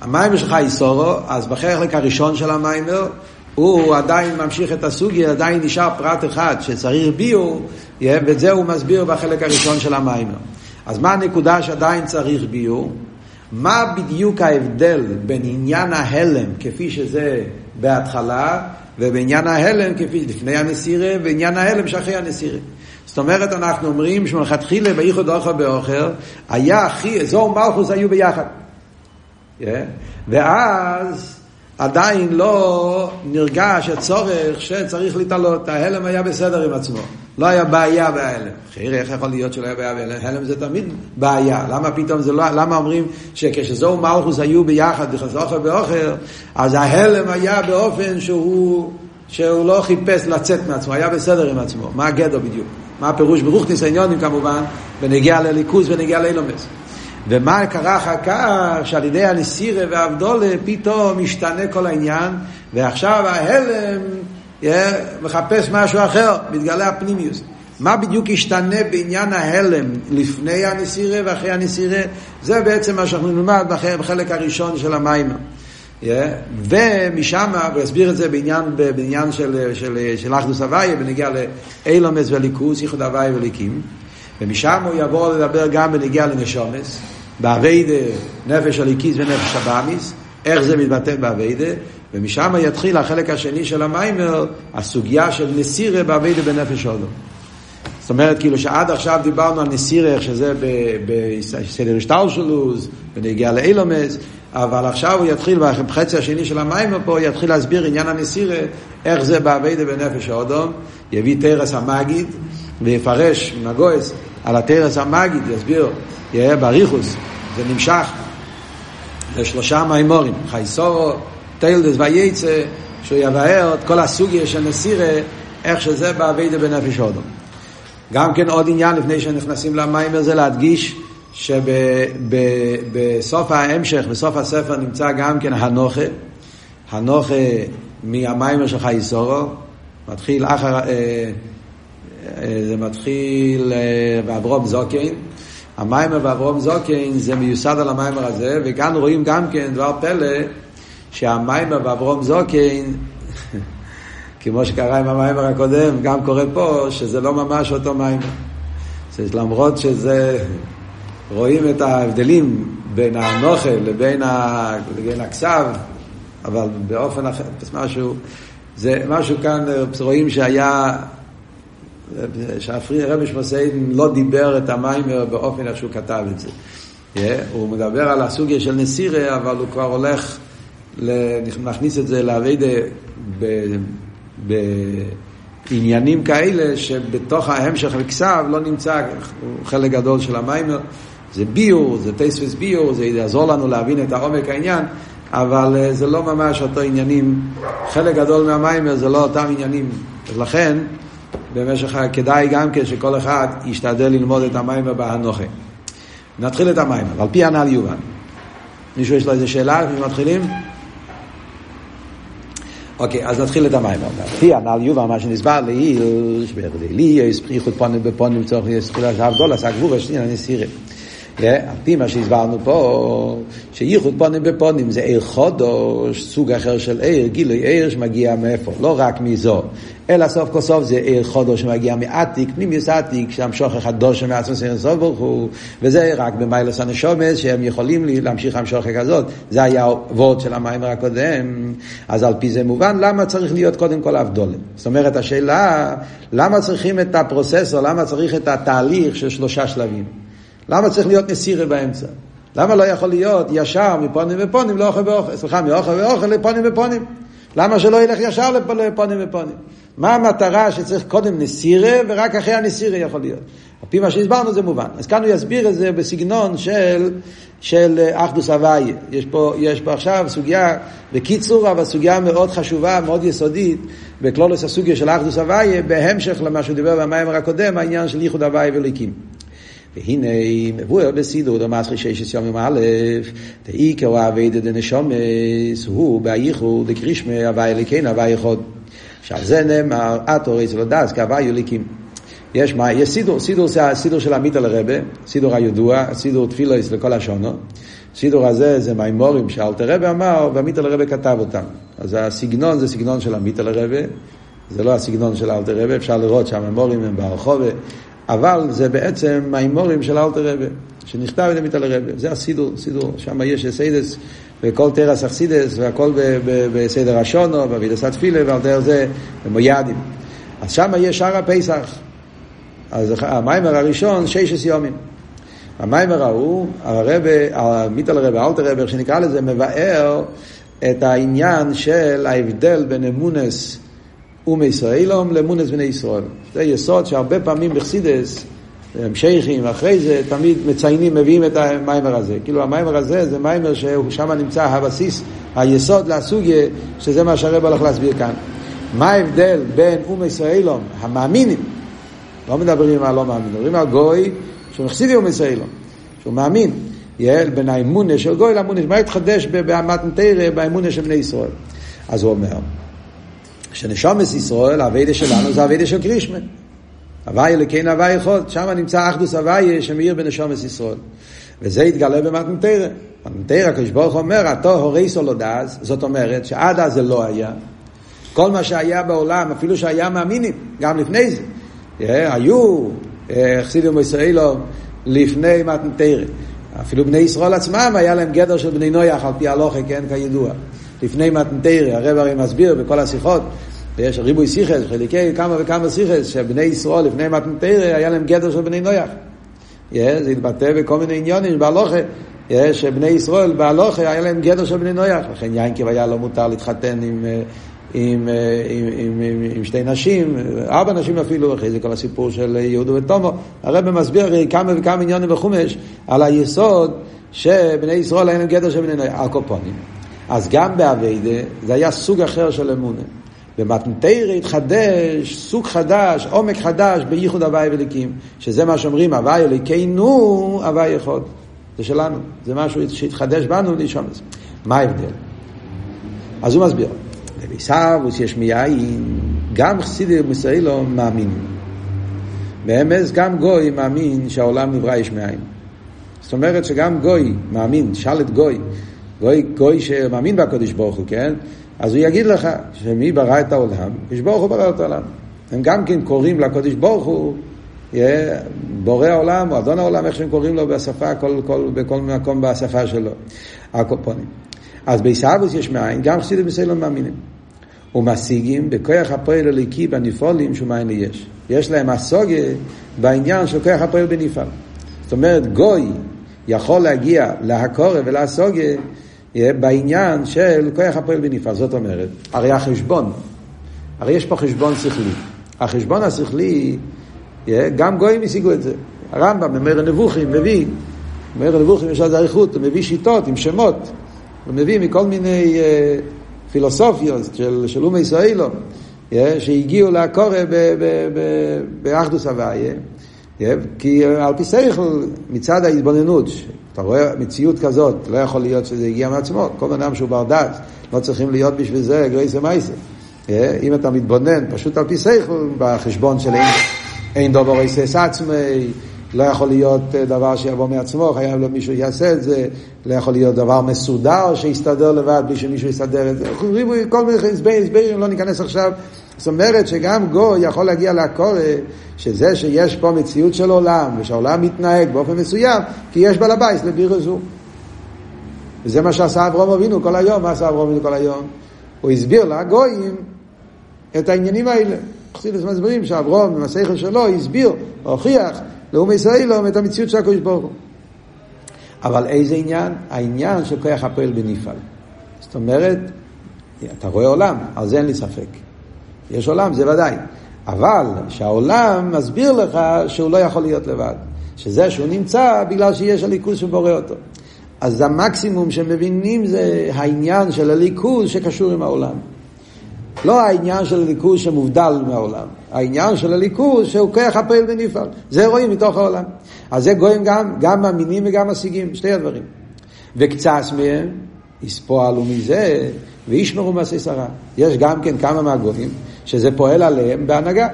המיימר שלך איסורו, אז בחלק הראשון של המיימר, הוא עדיין ממשיך את הסוגיה, עדיין נשאר פרט אחד שצריך ביור, ואת זה הוא מסביר בחלק הראשון של המיימר. אז מה הנקודה שעדיין צריך ביור? מה בדיוק ההבדל בין עניין ההלם כפי שזה בהתחלה ובעניין ההלם כפי לפני הנסירה ועניין ההלם שאחרי הנסירה. זאת אומרת אנחנו אומרים שמלכתחילה באיחוד אוכל באוכל היה הכי, אזור מלכוס היו ביחד. Yeah. ואז עדיין לא נרגש הצורך שצריך להתעלות, ההלם היה בסדר עם עצמו, לא היה בעיה בהלם. אחרי איך יכול להיות שלא היה בעיה בהלם? הלם זה תמיד בעיה, למה פתאום זה לא, למה אומרים שכשזו מלכוס היו ביחד בחזוכר ואוכר, אז ההלם היה באופן שהוא, שהוא לא חיפש לצאת מעצמו, היה בסדר עם עצמו, מה הגדר בדיוק? מה הפירוש ברוך ניסיוניונים כמובן, ונגיע לליכוז ונגיע לאילומס. ומה קרה אחר כך, שעל ידי הנסירה והאבדולה פתאום משתנה כל העניין, ועכשיו ההלם yeah, מחפש משהו אחר, מתגלה הפנימיוס. מה בדיוק השתנה בעניין ההלם לפני הנסירה ואחרי הנסירה? זה בעצם מה שאנחנו נלמד בחלק הראשון של המיימר. Yeah, ומשם, הוא יסביר את זה בעניין, בעניין של, של, של אחדוס הוויה, בנגיע לאילומס וליכוס, ייחוד הוויה וליקים. ומשם הוא יבוא לדבר גם בנגיע לנשומס, באביידה, נפש הליקיס ונפש הבאמיס, איך זה מתבטא באביידה, ומשם יתחיל החלק השני של המיימר, הסוגיה של נסירה באביידה בנפש הודו. זאת אומרת, כאילו שעד עכשיו דיברנו על נסירה, איך שזה בסדר השטלשלוס, ונגיע לאילומס, אבל עכשיו הוא יתחיל, בחצי השני של המיימר פה, יתחיל להסביר עניין הנסירה, איך זה בעבודה בנפש האדם, יביא תורת המגיד, ויפרש מגויס על התורת המגיד, יסביר, יהיה באריכות, זה נמשך לשלושה מאמרים, חיי שרה, תולדות ויצא, שהוא יבהר את כל הסוגיה של נסירה, איך שזה בעבודה בנפש האדם. גם כן עוד עניין לפני שנכנסים למאמר הזה להדגיש שבסוף ההמשך, בסוף הספר נמצא גם כן הנחה, הנוכה מהמיימר של חייסורו, מתחיל אחר, אה, זה מתחיל באברום זוקין, המיימר באברום זוקין זה מיוסד על המיימר הזה, וכאן רואים גם כן דבר פלא, שהמיימר באברום זוקין, כמו שקרה עם המיימר הקודם, גם קורה פה, שזה לא ממש אותו מיימר. למרות שזה, רואים את ההבדלים בין הנוכל לבין, ה, הכסף, אבל באופן אחר, משהו, זה משהו כאן, רואים שהיה שהפרי רבי שמוסיין לא דיבר את המיימר באופן איך שהוא כתב את זה. Yeah, הוא מדבר על הסוגיה של נסירה, אבל הוא כבר הולך להכניס את זה לאביידה בעניינים כאלה שבתוך ההמשך הכסף לא נמצא חלק גדול של המיימר. זה ביור, זה טייספס ביור, זה יעזור לנו להבין את העומק העניין, אבל זה לא ממש אותו עניינים. חלק גדול מהמיימר זה לא אותם עניינים. לכן, במשך, כדאי גם כן שכל אחד ישתדל ללמוד את המים בהנוכה. נתחיל את המים, על פי הנ"ל יובן. מישהו יש לו איזה שאלה לפני שמתחילים? אוקיי, אז נתחיל את המים. על פי הנ"ל יובן, מה שנסבר לי, לי יש פריחות פונים בפונים צורך יסחילה שאף גול עשה גבור השנין הנסירים. על פי מה שהסברנו פה, שייחוד פונים בפונים זה עיר חודש, סוג אחר של עיר, גילוי עיר שמגיע מאיפה, לא רק מזו, אלא סוף כל סוף זה עיר חודש שמגיע מעתיק, פנימיוס עתיק, שהמשוך החדוש מעצמו סיר סוף ברוך הוא, וזה רק במיילוס הנשומס, שהם יכולים להמשיך המשוך כזאת, זה היה הוורד של המיימר הקודם, אז על פי זה מובן, למה צריך להיות קודם כל אבדולם? זאת אומרת, השאלה, למה צריכים את הפרוססור, למה צריך את התהליך של שלושה שלבים? למה צריך להיות נסירה באמצע? למה לא יכול להיות ישר מפונים ופונים לאוכל ואוכל? סליחה, מאוכל ואוכל לפונים ופונים. למה שלא ילך ישר לפונים ופונים? מה המטרה שצריך קודם נסירה ורק אחרי הנסירה יכול להיות? על פי מה שהסברנו זה מובן. אז כאן הוא יסביר את זה בסגנון של, של אחדוס הוויה. יש יש פה עכשיו סוגיה, בקיצור, אבל סוגיה מאוד חשובה, מאוד יסודית, בכלולוס הסוגיה של אחדוס הוויה, בהמשך למה שהוא דיבר במיימר הקודם, העניין של ייחוד הוויה וליקים. והנה מבואר בסידור דמאסרי ששת יומים א', דעיקר האביידה דנשומס הוא בייחוד דקרישמה הווי אליקין הווי יחוד. עכשיו זה נאמר, אטור אצל הדס כהווי יליקים. יש מה, יש סידור, סידור זה הסידור של עמית על הרבה, סידור הידוע, סידור תפילויס לכל השונו, הסידור הזה זה מימורים שאלתר רבי אמר, ועמיתל רבי כתב אותם. אז הסגנון זה סגנון של עמיתל רבי, זה לא הסגנון של אלתר רבי, אפשר לראות שהמימורים הם ברחוב, אבל זה בעצם מימורים של אלתר רבי, שנכתב על עמיתל רבי. זה הסידור, סידור, שם יש אסיידס, וכל תרס אכסידס, והכל בסדר השונו, באבידס התפילה, ועל דרך זה במויאדים. אז שם יש שער הפסח. אז המיימר הראשון, ששס יומים. המיימר ההוא, הרבה, מיטל רבה, אלתר רבה, איך שנקרא לזה, מבאר את העניין של ההבדל בין אמונס ומישראלום לאמונס בני ישראל. זה יסוד שהרבה פעמים בחסידס, המשכים, אחרי זה תמיד מציינים, מביאים את המיימר הזה. כאילו המיימר הזה זה מיימר ששם נמצא הבסיס, היסוד לסוגיה, שזה מה שהרב הולך להסביר כאן. מה ההבדל בין אום ישראלום, המאמינים, לא מדברים על לא מאמין, מדברים על גוי שהוא מחסידי אום ישראלום, שהוא מאמין. יעל בין האמונה של גוי לאמונה, מה התחדש במתנתרא באמונה של בני ישראל? אז הוא אומר, שנשומס ישראל, הווידה שלנו זה הווידה של קרישמן. הוויה לכן הוויה יכול, שם נמצא אחדוס הוויה שמאיר בנשומס ישראל. וזה יתגלה במתנתרא. מתנתרא, הקדוש ברוך אומר, התו הורי סולודז, זאת אומרת שעד אז זה לא היה. כל מה שהיה בעולם, אפילו שהיה מאמינים, גם לפני זה. היו חסידים ישראלו לפני מתנתרא. אפילו בני ישראל עצמם היה להם גדר של בני נויח על פי הלוכה, כן, כידוע. לפני מתנתרא, הרב הרי מסביר בכל השיחות, ויש ריבוי סיכס, חלקי כמה וכמה סיכס, שבני ישראל לפני מתנתרא היה להם גדר של בני נויח. זה התבטא בכל מיני עניונים בהלוכה. שבני ישראל בהלוכה היה להם גדר של בני נויח, לכן יינקב היה לא מותר להתחתן עם עם, אה, עם, עם, עם, עם שתי נשים, ארבע נשים אפילו, אחרי זה כל הסיפור של יהודו ותומו. הרב מסביר הרי כמה וכמה עניונים בחומש על היסוד שבני ישראל היינו גדר של בני נוי, הקופונים. אז גם באביידה זה היה סוג אחר של אמונה. במתנתרא התחדש סוג חדש, עומק חדש בייחוד הוואי וליקים, שזה מה שאומרים, הוואי אליקנו, הוואי יכול. זה שלנו, זה משהו שהתחדש בנו לישום את זה. מה ההבדל? אז הוא מסביר. בביסאבוס יש מיין, גם חסידי ומישראלו מאמינים. באמס גם גוי מאמין שהעולם נברא יש מאין. זאת אומרת שגם גוי מאמין, שאל את גוי, גוי, גוי שמאמין בקודש ברוך הוא, כן? אז הוא יגיד לך שמי ברא את העולם? קדוש ברוך הוא ברא את העולם. הם גם כן קוראים לקודש ברוך הוא בורא העולם או אדון העולם, איך שהם קוראים לו בשפה, כל, כל, בכל מקום בשפה שלו, הקופונים. אז בעיסאוויס יש מאין, גם חסידים בסלון מאמינים. ומשיגים בכוח הפועל הליקי בנפעולים שהוא מאין יש. יש להם הסוגיה בעניין של כוח הפועל בנפעל. זאת אומרת, גוי יכול להגיע להקורא ולהסוגיה בעניין של כוח הפועל בנפעל. זאת אומרת, הרי החשבון, הרי יש פה חשבון שכלי. החשבון השכלי, גם גויים השיגו את זה. הרמב"ם, במר הנבוכים, מביא, במר הנבוכים יש על זה אריכות, הוא מביא שיטות עם שמות. הוא מביא מכל מיני uh, פילוסופיות של, של אומי ישראלו, שהגיעו לקורא באחדוס הוויה, כי על פי שכל, מצד ההתבוננות, אתה רואה מציאות כזאת, לא יכול להיות שזה הגיע מעצמו, כל אדם שהוא בר דעת, לא צריכים להיות בשביל זה גרייסה מייסה. אם אתה מתבונן פשוט על פי שכל, בחשבון של אין, אין דובר איסס עצמי, לא יכול להיות אה, דבר שיבוא מעצמו, חייב להיות מישהו שיעשה את זה, לא יכול להיות דבר מסודר שיסתדר לבד בלי שמישהו יסדר את זה. כל מיני הסברים, לא ניכנס עכשיו. זאת אומרת שגם גו יכול להגיע לקורא, שזה שיש פה מציאות של עולם, ושהעולם מתנהג באופן מסוים, כי יש בעל הבית לביר זו. וזה מה שעשה אברום אבינו כל היום, מה עשה אברום אבינו כל היום? הוא הסביר לגויים את העניינים האלה. חסידס מסבירים שאברום במסכת שלו הסביר, הוכיח לאום ישראלום את המציאות של הקדוש ברוך הוא. אבל איזה עניין? העניין של כוח הפועל בנפעל. זאת אומרת, אתה רואה עולם, על זה אין לי ספק. יש עולם, זה ודאי. אבל שהעולם מסביר לך שהוא לא יכול להיות לבד. שזה שהוא נמצא בגלל שיש הליכוז שבורא אותו. אז המקסימום שמבינים זה העניין של הליכוז שקשור עם העולם. לא העניין של הליכוז שמובדל מהעולם, העניין של הליכוז שהוא כוח הפועל בנפעל. זה רואים מתוך העולם. אז זה גויים גם, גם מאמינים וגם משיגים, שתי הדברים. וקצת מהם יספועלו מזה וישמרו מעשי שרה. יש גם כן כמה מהגויים שזה פועל עליהם בהנהגה.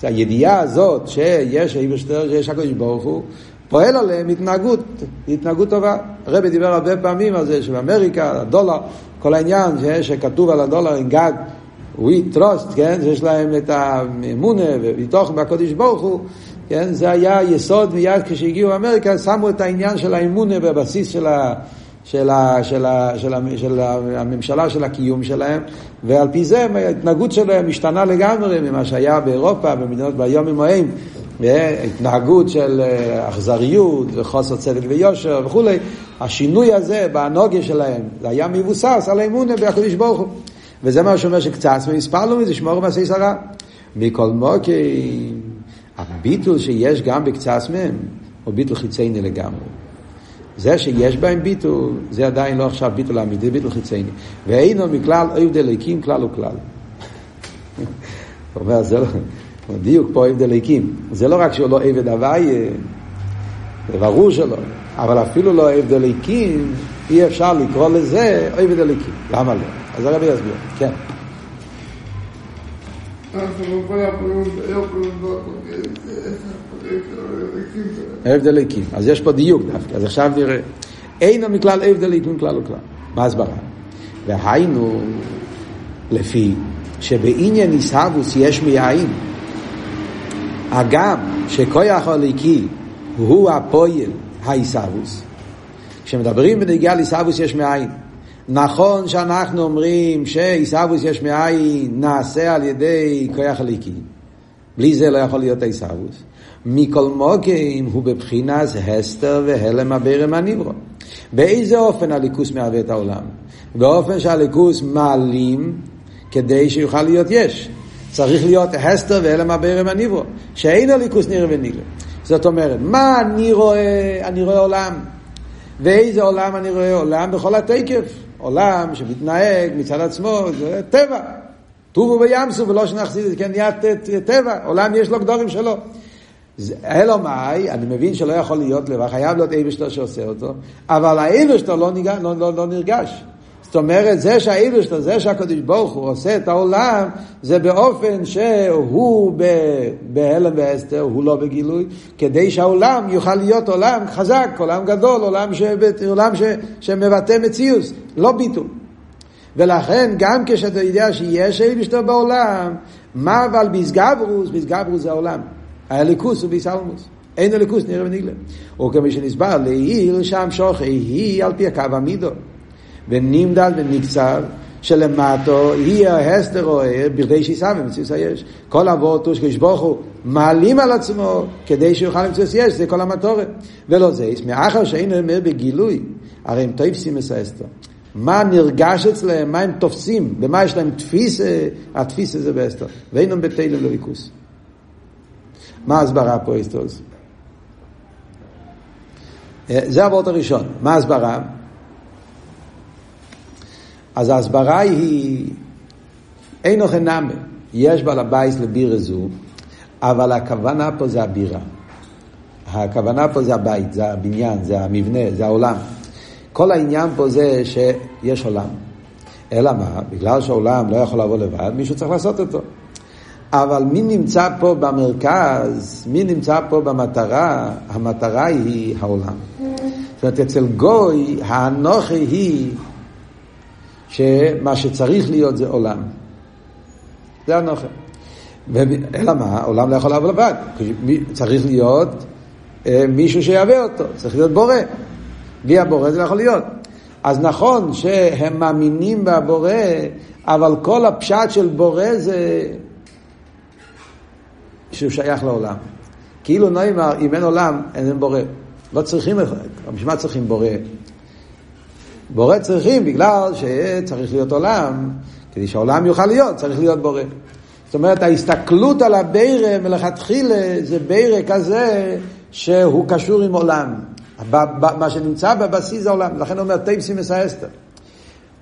זה הידיעה הזאת שיש איברשטר, שיש הקדוש ברוך הוא, פועל עליהם התנהגות, התנהגות טובה. הרבי דיבר הרבה פעמים על זה שבאמריקה, הדולר, כל העניין שכתוב על הדולר עם גג, we trust, כן, שיש להם את האמונה ובתוך בקודש ברוך הוא, כן, זה היה יסוד מיד כשהגיעו לאמריקה, שמו את העניין של האמונה בבסיס של ה... של, ה, של, ה, של, ה, של הממשלה, של הקיום שלהם, ועל פי זה ההתנהגות שלהם השתנה לגמרי ממה שהיה באירופה, במדינות ביום ימוהם, התנהגות של אה, אכזריות וחוסר צדק ויושר וכולי, השינוי הזה בהנוגיה שלהם, זה היה מבוסס על האמונה בהקדוש ברוך הוא. וזה מה שאומר שקצת והספרנו מזה, שמור מעשי שרה. מכל מוקי, הביטול שיש גם בקצת מהם, הוא ביטול חיצייני לגמרי. זה שיש בהם ביטול, זה עדיין לא עכשיו ביטול אמיתי, ביטול חיצייני. ואינו מכלל אוהב דליקים כלל וכלל. הוא אומר, זה לא, דיוק פה אוהב דליקים. זה לא רק שהוא לא עבד הוואי, זה ברור שלא, אבל אפילו לא אוהב דליקים, אי אפשר לקרוא לזה אוהב דליקים. למה לא? אז הרבי יסביר, כן. הבדל ליקים. אז יש פה דיוק דווקא, אז עכשיו נראה. אינו מכלל הבדל ליקים כלל וכלל. מה הסברה? והיינו, לפי שבעניין איסהבוס יש מיין, הגם שכויח הליקי הוא הפועל האיסהבוס, כשמדברים בנגיעה לאיסהבוס יש מאין. נכון שאנחנו אומרים שעיסאוווס יש מאין נעשה על ידי כוח הליקי. בלי זה לא יכול להיות עיסאוווס. מכל מוקים הוא בבחינת הסתר והלם הברם הניברו. באיזה אופן הליכוס מהווה את העולם? באופן שהליכוס מעלים כדי שיוכל להיות יש. צריך להיות הסתר והלם הברם הניברו. שאין הליכוס נראה ונגלה. זאת אומרת, מה אני רואה? אני רואה עולם. ואיזה עולם אני רואה? עולם בכל התקף. עולם שמתנהג מצד עצמו, זה טבע. טובו וימסו ולא שנחסיד, כן, נהיה טבע, עולם יש לו גדורים שלו. אלו מאי, אני מבין שלא יכול להיות לבד, חייב להיות אייבשטר שעושה אותו, אבל האייבשטר לא, לא, לא, לא נרגש. זאת אומרת, זה שהאיברשטר, זה שהקדוש ברוך הוא עושה את העולם, זה באופן שהוא בהלם ואסתר, הוא לא בגילוי, כדי שהעולם יוכל להיות עולם חזק, עולם גדול, עולם, ש... עולם ש... שמבטא מציאות, לא ביטול. ולכן, גם כשאתה יודע שיש איברשטר בעולם, מה אבל ביסגברוס, ביסגברוס זה העולם. הליכוס הוא ביסלמוס. אין הליכוס נראה ונגלה. או כמי שנסבר, לעיל שם שוכי היא על פי הקו המידו. ונמדד ונקצב שלמטו היא ההסתר רואה בכדי שיסע במציאות היש. כל אבות שקדוש ברוך הוא מעלים על עצמו כדי שיוכל למצוא יש, זה כל המטורת. ולא זה, מאחר שאין אומר בגילוי, הרי הם תופסים את ההסתר. מה נרגש אצלם, מה הם תופסים, במה יש להם תפיס, התפיס הזה באסתר. ואינם בתהילים לליכוס. מה ההסברה פה, אסתרוס? זה הוורט הראשון. מה ההסברה? אז ההסברה היא, אין אוכל נאמה, יש בעל הבייס לבירה זו, אבל הכוונה פה זה הבירה. הכוונה פה זה הבית, זה הבניין, זה המבנה, זה העולם. כל העניין פה זה שיש עולם. אלא מה? בגלל שהעולם לא יכול לבוא לבד, מישהו צריך לעשות אותו. אבל מי נמצא פה במרכז, מי נמצא פה במטרה, המטרה היא העולם. זאת אומרת, אצל גוי, האנוכי היא שמה שצריך להיות זה עולם. זה הנוכל. אלא מה? העולם לא יכול לעבוד לבד. צריך להיות אה, מישהו שיהווה אותו, צריך להיות בורא. בלי הבורא זה לא יכול להיות. אז נכון שהם מאמינים בבורא, אבל כל הפשט של בורא זה שהוא שייך לעולם. כאילו נאמר, אם אין עולם, אין בורא. לא צריכים, בשביל מה צריכים בורא? בורא צריכים בגלל שצריך להיות עולם, כדי שהעולם יוכל להיות, צריך להיות בורא. זאת אומרת, ההסתכלות על הבירה מלכתחילה זה בירה כזה שהוא קשור עם עולם. מה שנמצא בבסיס העולם, לכן הוא אומר טייפסים מסאסתר.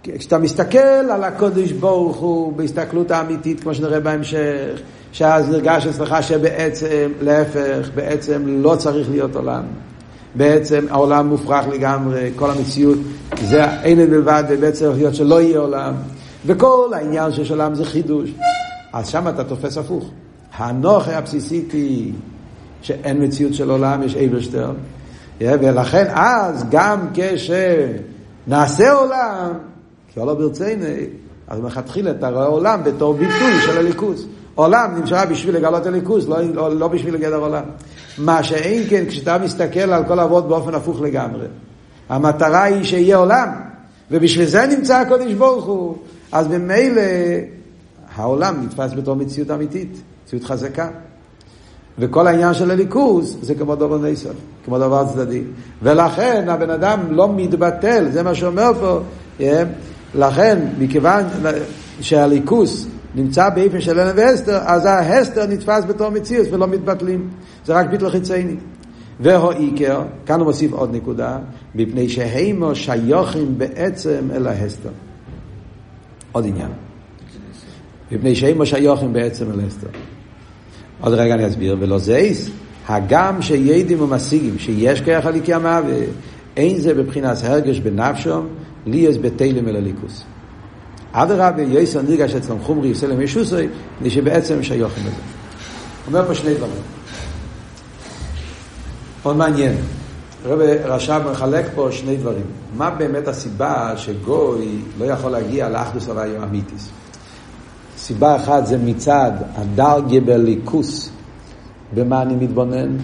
כשאתה מסתכל על הקודש ברוך הוא בהסתכלות האמיתית, כמו שנראה בהמשך, שאז נרגש אצלך שבעצם, להפך, בעצם לא צריך להיות עולם. בעצם העולם מופרך לגמרי, כל המציאות זה אין בלבד, ובעצם צריך להיות שלא יהיה עולם. וכל העניין של עולם זה חידוש. אז שם אתה תופס הפוך. הנוכה הבסיסית היא שאין מציאות של עולם, יש אברשטר. ולכן אז גם כשנעשה עולם, כי עולם ברצינו, אז מלכתחילה אתה רואה עולם בתור ביטוי של הליכוז. עולם נמשכה בשביל לגלות הליכוז, לא, לא, לא בשביל לגדר עולם. מה שאין כן, כשאתה מסתכל על כל אבות באופן הפוך לגמרי. המטרה היא שיהיה עולם, ובשביל זה נמצא הקודש ברוך הוא. אז ממילא העולם נתפס בתור מציאות אמיתית, מציאות חזקה. וכל העניין של הליכוז זה כמו דבר נסף, כמו דבר צדדי. ולכן הבן אדם לא מתבטל, זה מה שאומר פה. אה? לכן, מכיוון שהליכוז נמצא באיפן של אלן והסתר, אז ההסתר נתפס בתור מציאות ולא מתבטלים. זה רק ביטל חיצייני. והאיקר, כאן הוא מוסיף עוד נקודה, מפני שהימו שיוכים בעצם אל ההסתר. עוד עניין. מפני שהימו שיוכים בעצם אל ההסתר. עוד רגע אני אסביר, ולא זה איס, הגם שידים ומשיגים, שיש כרך הליקי המהווה, אין זה בבחינת הרגש בנפשום, לי יש בתלם אל הליכוס. אדרבה, יסר נרגש אצלם חומרי יסלם ישוסוי, כדי שבעצם שיוכים לזה. אומר פה שני דברים. מאוד מעניין. רבי רש"ב מחלק פה שני דברים. מה באמת הסיבה שגוי לא יכול להגיע לאחדוס הוויה אמיתיס? סיבה אחת זה מצד הדרגה בליכוס, במה אני מתבונן,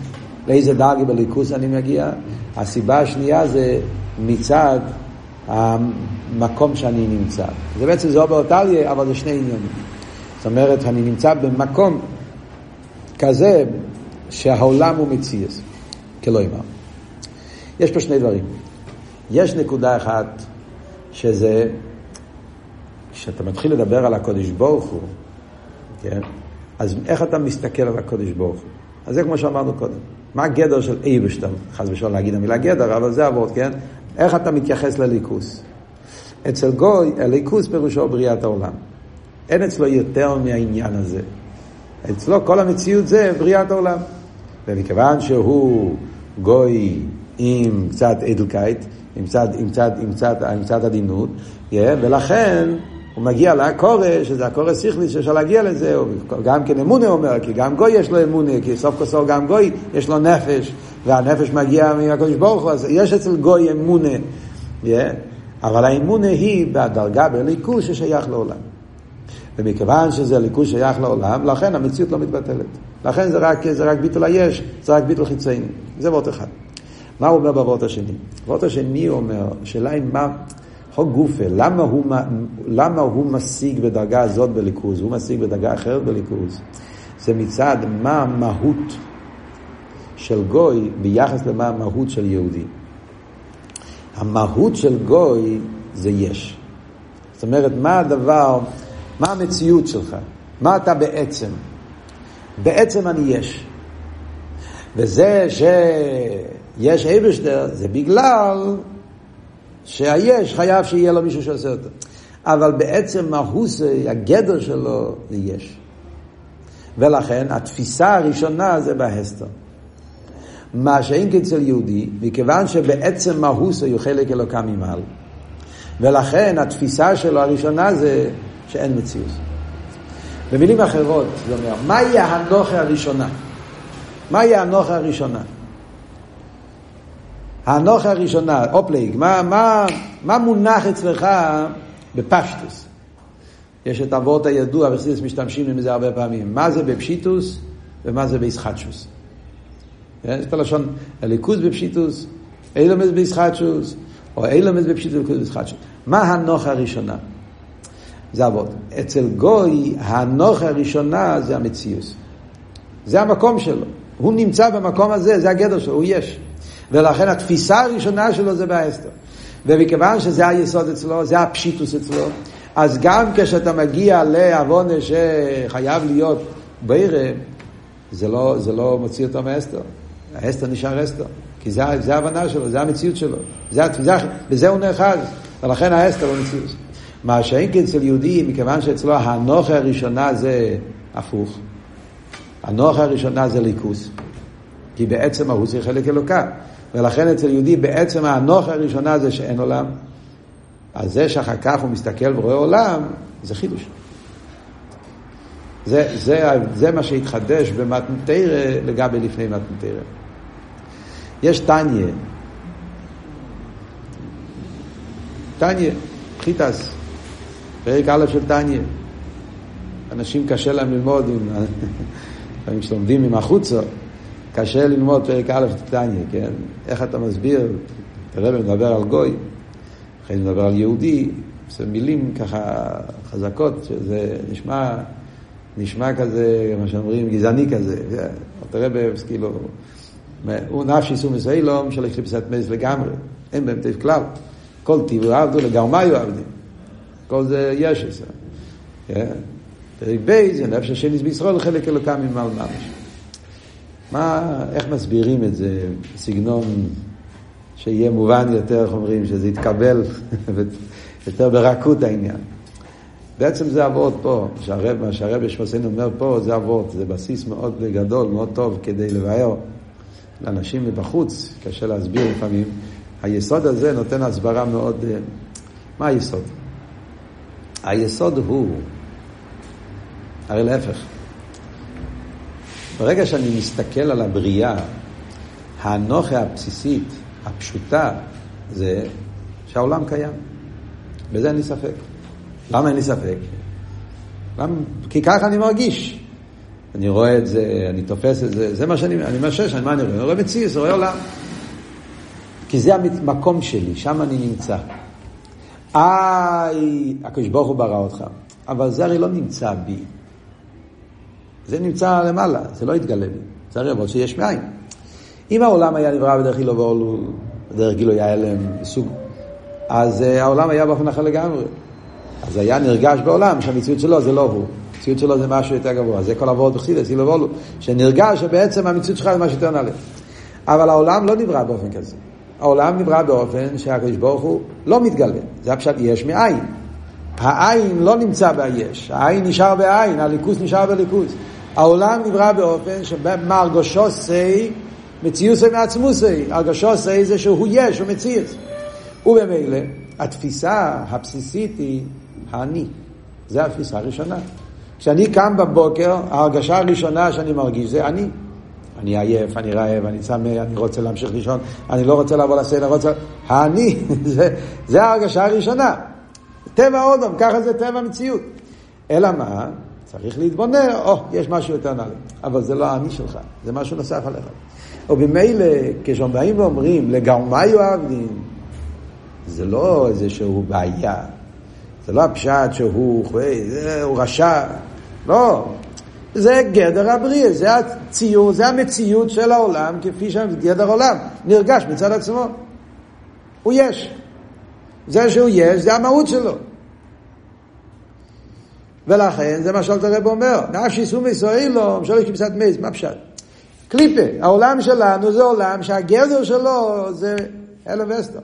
לאיזה דרגה בליכוס אני מגיע. הסיבה השנייה זה מצד המקום שאני נמצא. זה בעצם זה אובר טליה, אבל זה שני עניינים. זאת אומרת, אני נמצא במקום כזה שהעולם הוא מציאס, כלא אמר. יש פה שני דברים. יש נקודה אחת שזה, כשאתה מתחיל לדבר על הקודש ברוך הוא, כן? אז איך אתה מסתכל על הקודש ברוך הוא? אז זה כמו שאמרנו קודם. מה הגדר של אייבשטל? חס ושלום להגיד המילה גדר, אבל זה אבות, כן? איך אתה מתייחס לליכוס? אצל גוי, הליכוס פירושו בריאת העולם. אין אצלו יותר מהעניין הזה. אצלו כל המציאות זה בריאת העולם. ומכיוון שהוא גוי עם קצת אדלקייט, עם קצת, עדינות, yeah, ולכן הוא מגיע לקורא, שזה הקורא שכלי שאפשר להגיע לזה, גם כן אמונה אומר, כי גם גוי יש לו אמונה, כי סוף כל סוף גם גוי יש לו נפש, והנפש מגיע מהקדוש ברוך הוא, אז יש אצל גוי אמונה, yeah, אבל האמונה היא בדרגה בליכוז ששייך לעולם. ומכיוון שזה ליכוז שייך לעולם, לכן המציאות לא מתבטלת. לכן זה רק, זה רק ביטול היש, זה רק ביטול חיצייני. זה וורט אחד. מה הוא אומר בוורט השני? בוורט השני אומר, השאלה היא מה, חוק גופה, למה הוא, למה הוא משיג בדרגה הזאת בליכוז, הוא משיג בדרגה אחרת בליכוז? זה מצד מה המהות של גוי ביחס למה המהות של יהודי. המהות של גוי זה יש. זאת אומרת, מה הדבר, מה המציאות שלך? מה אתה בעצם? בעצם אני יש. וזה שיש אייבשטר זה בגלל שהיש חייב שיהיה לו מישהו שעושה אותו. אבל בעצם מהוס, הגדר שלו זה יש. ולכן התפיסה הראשונה זה בהסתר. מה שאין כצל יהודי, מכיוון שבעצם מהוס הוא חלק אלוקה ממעל. ולכן התפיסה שלו הראשונה זה שאין מציאות. במילים אחרות, זה אומר, מהי הנוכה הראשונה? מהי הנוכה הראשונה? ההנחה הראשונה, אופלייג, מה, מה, מה מונח אצלך בפשטות? יש את אבות הידוע, וחסידס משתמשים עם זה הרבה פעמים. מה זה בפשיטות ומה זה בהתחדשות. יש את הלשון אלוקות בפשיטות, עולמות בהתחדשות, או עולמות בפשיטות ואלוקות בהתחדשות. מה ההנחה הראשונה? זה אבות. אצל גוי, ההנחה הראשונה זה המציאות. זה המקום שלו. הוא נמצא במקום הזה, זה הגדר שלו, הוא יש. ולכן התפיסה הראשונה שלו זה באסתר. ומכיוון שזה היסוד אצלו, זה הפשיטוס אצלו, אז גם כשאתה מגיע לעוונה שחייב להיות בירה, זה לא, זה לא מוציא אותו מאסתר. האסתר נשאר אסתר. כי זה, זה ההבנה שלו, זה המציאות שלו. זה, זה, בזה הוא נאחז. ולכן האסתר הוא מציאות. מה שאין כן אצל יהודי, מכיוון שאצלו הנוכה הראשונה זה הפוך. הנוכה הראשונה זה ליכוס. כי בעצם ההוא זה חלק אלוקה. ולכן אצל יהודי בעצם הנוכה הראשונה זה שאין עולם. אז זה שאחר כך הוא מסתכל ורואה עולם, זה חידוש. זה, זה, זה מה שהתחדש במתנתרא לגבי לפני מתנתרא. יש טניה. טניה, חיטס, פרק א' של טניה. אנשים קשה להם ללמוד, לפעמים כשלומדים עם החוצה, קשה ללמוד פרק א' של טניה, כן? איך אתה מסביר? תראה, מדבר על גוי, אחרי זה מדבר על יהודי, זה מילים ככה חזקות, שזה נשמע, נשמע כזה, מה שאומרים, גזעני כזה. תראה, כאילו, הוא נפשי סום ישראלום של אקליפסת מייס לגמרי, אין בהם תיב כלל. כל טיבו עבדו לגרמיו עבדים. כל זה יש את זה. כן? פרק בייס זה נפש השני בישראל חלק אלוקם ממעל ממש. מה, איך מסבירים את זה בסגנון שיהיה מובן יותר, איך אומרים, שזה יתקבל יותר ברכות העניין. בעצם זה אבות פה, שהרב, מה שהרב שמסנו אומר פה, זה אבות, זה בסיס מאוד גדול, מאוד טוב כדי לבאר לאנשים מבחוץ, קשה להסביר לפעמים. היסוד הזה נותן הסברה מאוד... אה, מה היסוד? היסוד הוא, הרי להפך, ברגע שאני מסתכל על הבריאה, האנוכה הבסיסית, הפשוטה, זה שהעולם קיים. בזה אין לי ספק. למה אין לי ספק? למה? כי ככה אני מרגיש. אני רואה את זה, אני תופס את זה, זה מה שאני, אני משש, מה אני רואה? אני רואה מציאות, רואה עולם. כי זה המקום שלי, שם אני נמצא. איי, הקדוש ברוך הוא ברא אותך. אבל זה הרי לא נמצא בי. זה נמצא למעלה, זה לא יתגלה בי. זה הרי אבל שיש מאין. אם העולם היה נברא בדרך גילו ואולו, בדרך גילו היה להם סוג, אז uh, העולם היה באופן אחר לגמרי. אז היה נרגש בעולם שהמציאות שלו זה לא הוא. המציאות שלו זה משהו יותר גבוה. זה כל עבוד בחסידס, גילו ואולו, שנרגש שבעצם המציאות שלך זה משהו יותר נעלה. אבל העולם לא נברא באופן כזה. העולם נברא באופן שהקדוש ברוך הוא לא מתגלה. זה הפשט יש מאין. העין לא נמצא ביש, העין נשאר בעין, הליכוס נשאר בליכוס. העולם נברא באופן שמרגושו סי מציוסי מעצמוסי. הרגשו סי זה שהוא יש, הוא מציאס. ובמילא, התפיסה הבסיסית היא האני. זה התפיסה הראשונה. כשאני קם בבוקר, ההרגשה הראשונה שאני מרגיש זה אני. אני עייף, אני רעב, אני צמא, אני רוצה להמשיך לישון, אני לא רוצה לבוא לסדר, רוצה... האני, זה, זה ההרגשה הראשונה. טבע אודום, ככה זה טבע המציאות. אלא מה? צריך להתבונן, או, oh, יש משהו יותר נעלה. אבל זה לא האני שלך, זה משהו נוסף עליך. ובמילא, כשבאים ואומרים, לגרמיו עבדים, זה לא איזשהו בעיה. זה לא הפשט שהוא הוא רשע. לא. זה גדר הבריאה, זה הציור, זה המציאות של העולם, כפי שגדר עולם נרגש מצד עצמו. הוא יש. זה שהוא יש, זה המהות שלו. ולכן, זה מה שאלת הרב אומר, נפשי סומי לו, משולש כבשת מייס, מה פשט? קליפה, העולם שלנו זה עולם שהגדר שלו זה אלם וסטר.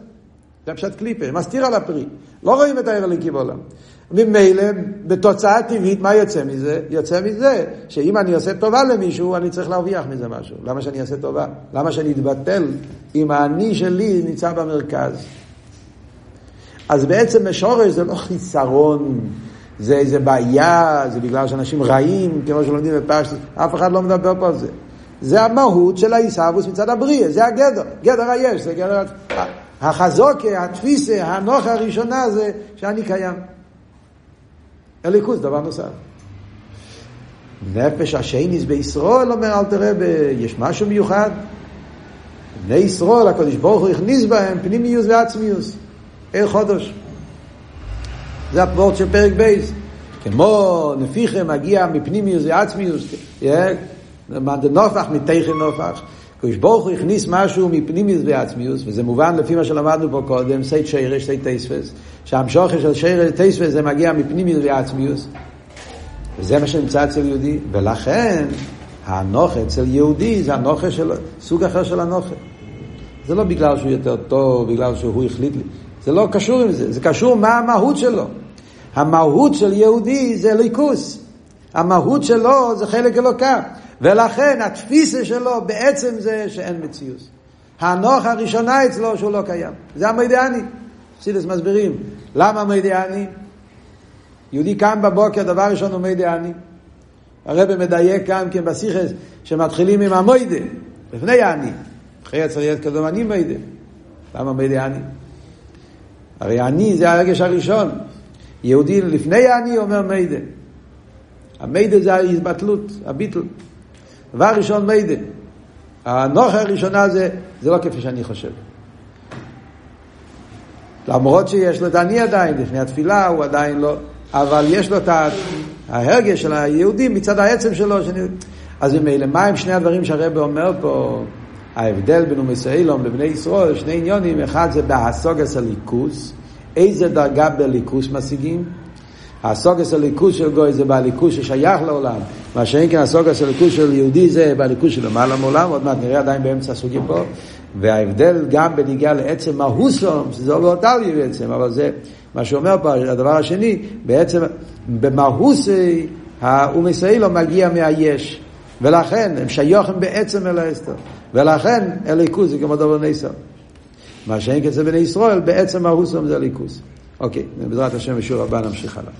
זה פשט קליפה, מסתיר על הפרי. לא רואים את העיר הליקי בעולם. ממילא, בתוצאה טבעית, מה יוצא מזה? יוצא מזה שאם אני עושה טובה למישהו, אני צריך להרוויח מזה משהו. למה שאני אעשה טובה? למה שאני אתבטל אם האני שלי נמצא במרכז? אז בעצם משורש זה לא חיסרון, זה איזה בעיה, זה בגלל שאנשים רעים, כמו שלומדים בפשטוס, אף אחד לא מדבר פה על זה. זה המהות של העיסאוווס מצד הבריאה, זה הגדר, גדר היש, זה גדר... החזוקה, התפיסה, הנוחה הראשונה זה שאני קיים. אליקוס, דבר נוסף. נפש השייניס בישראל, אומר אל תראה, יש משהו מיוחד. בני ישראל, הקדוש ברוך הוא הכניס בהם פנימיוס ועצמיוס. עיר חודש. זה הפורט של פרק בייס. כמו נפיכם מגיע מפנימיוס ועצמיוס, מאן דנופח מתכן נופח. קדוש ברוך הוא הכניס משהו מפנימיוס ועצמיוס, וזה מובן לפי מה שלמדנו פה קודם, סייט שירש, סייט טייספס, שהמשוכר של שירש טייספס זה מגיע מפנימיוס ועצמיוס, וזה מה שנמצא אצל יהודי, ולכן הנוכה אצל יהודי זה הנוכה של סוג אחר של הנוכה. זה לא בגלל שהוא יותר טוב, בגלל שהוא החליט לי, זה לא קשור עם זה, זה קשור מה המהות שלו. המהות של יהודי זה ליכוס. המהות שלו זה חלק אלוקה. ולכן התפיסה שלו בעצם זה שאין מציאות. הנוח הראשונה אצלו שהוא לא קיים. זה המוידיאני. סידס מסבירים. למה מוידיאני? יהודי קם בבוקר, דבר ראשון הוא מוידיאני. הרב מדייק כאן כן בסיכס שמתחילים עם המוידה, לפני האני. חי צריך להיות קודם אני מיידה. למה מיידה אני? הרי אני זה הרגש הראשון. יהודי לפני אני אומר מיידה. המיידה זה ההתבטלות, הביטול. דבר ראשון מיידה. הנוכה הראשונה זה, זה לא כפי שאני חושב. למרות שיש לו את אני עדיין, לפני התפילה הוא עדיין לא, אבל יש לו את ההרגש של היהודי מצד העצם שלו. שאני... אז ממילא, מה הם שני הדברים שהרבא אומר פה? ההבדל בין ומסיילום לבני ישראל, שני עניונים, אחד זה בהסוגס הליכוס, איזה דרגה בליכוס משיגים? הסוגס הליכוס של גוי זה בליכוס ששייך לעולם, מה שאין כן הסוגס הליכוס של יהודי זה בליכוס של למעלה מעולם, עוד מעט נראה עדיין באמצע הסוגים פה, וההבדל גם בניגיע לעצם מהוסום, שזה לא טלי בעצם, אבל זה מה שאומר פה, הדבר השני, בעצם במהוסי, האומסיילו מגיע מהיש, ולכן הם שיוכם בעצם אל האסתר, ולכן הליכוס זה כמו דבר נסר. מה שאין כצל בני ישראל, בעצם מהוסום זה הליכוס. אוקיי, בעזרת השם בשיעור הבא נמשיך הלאה.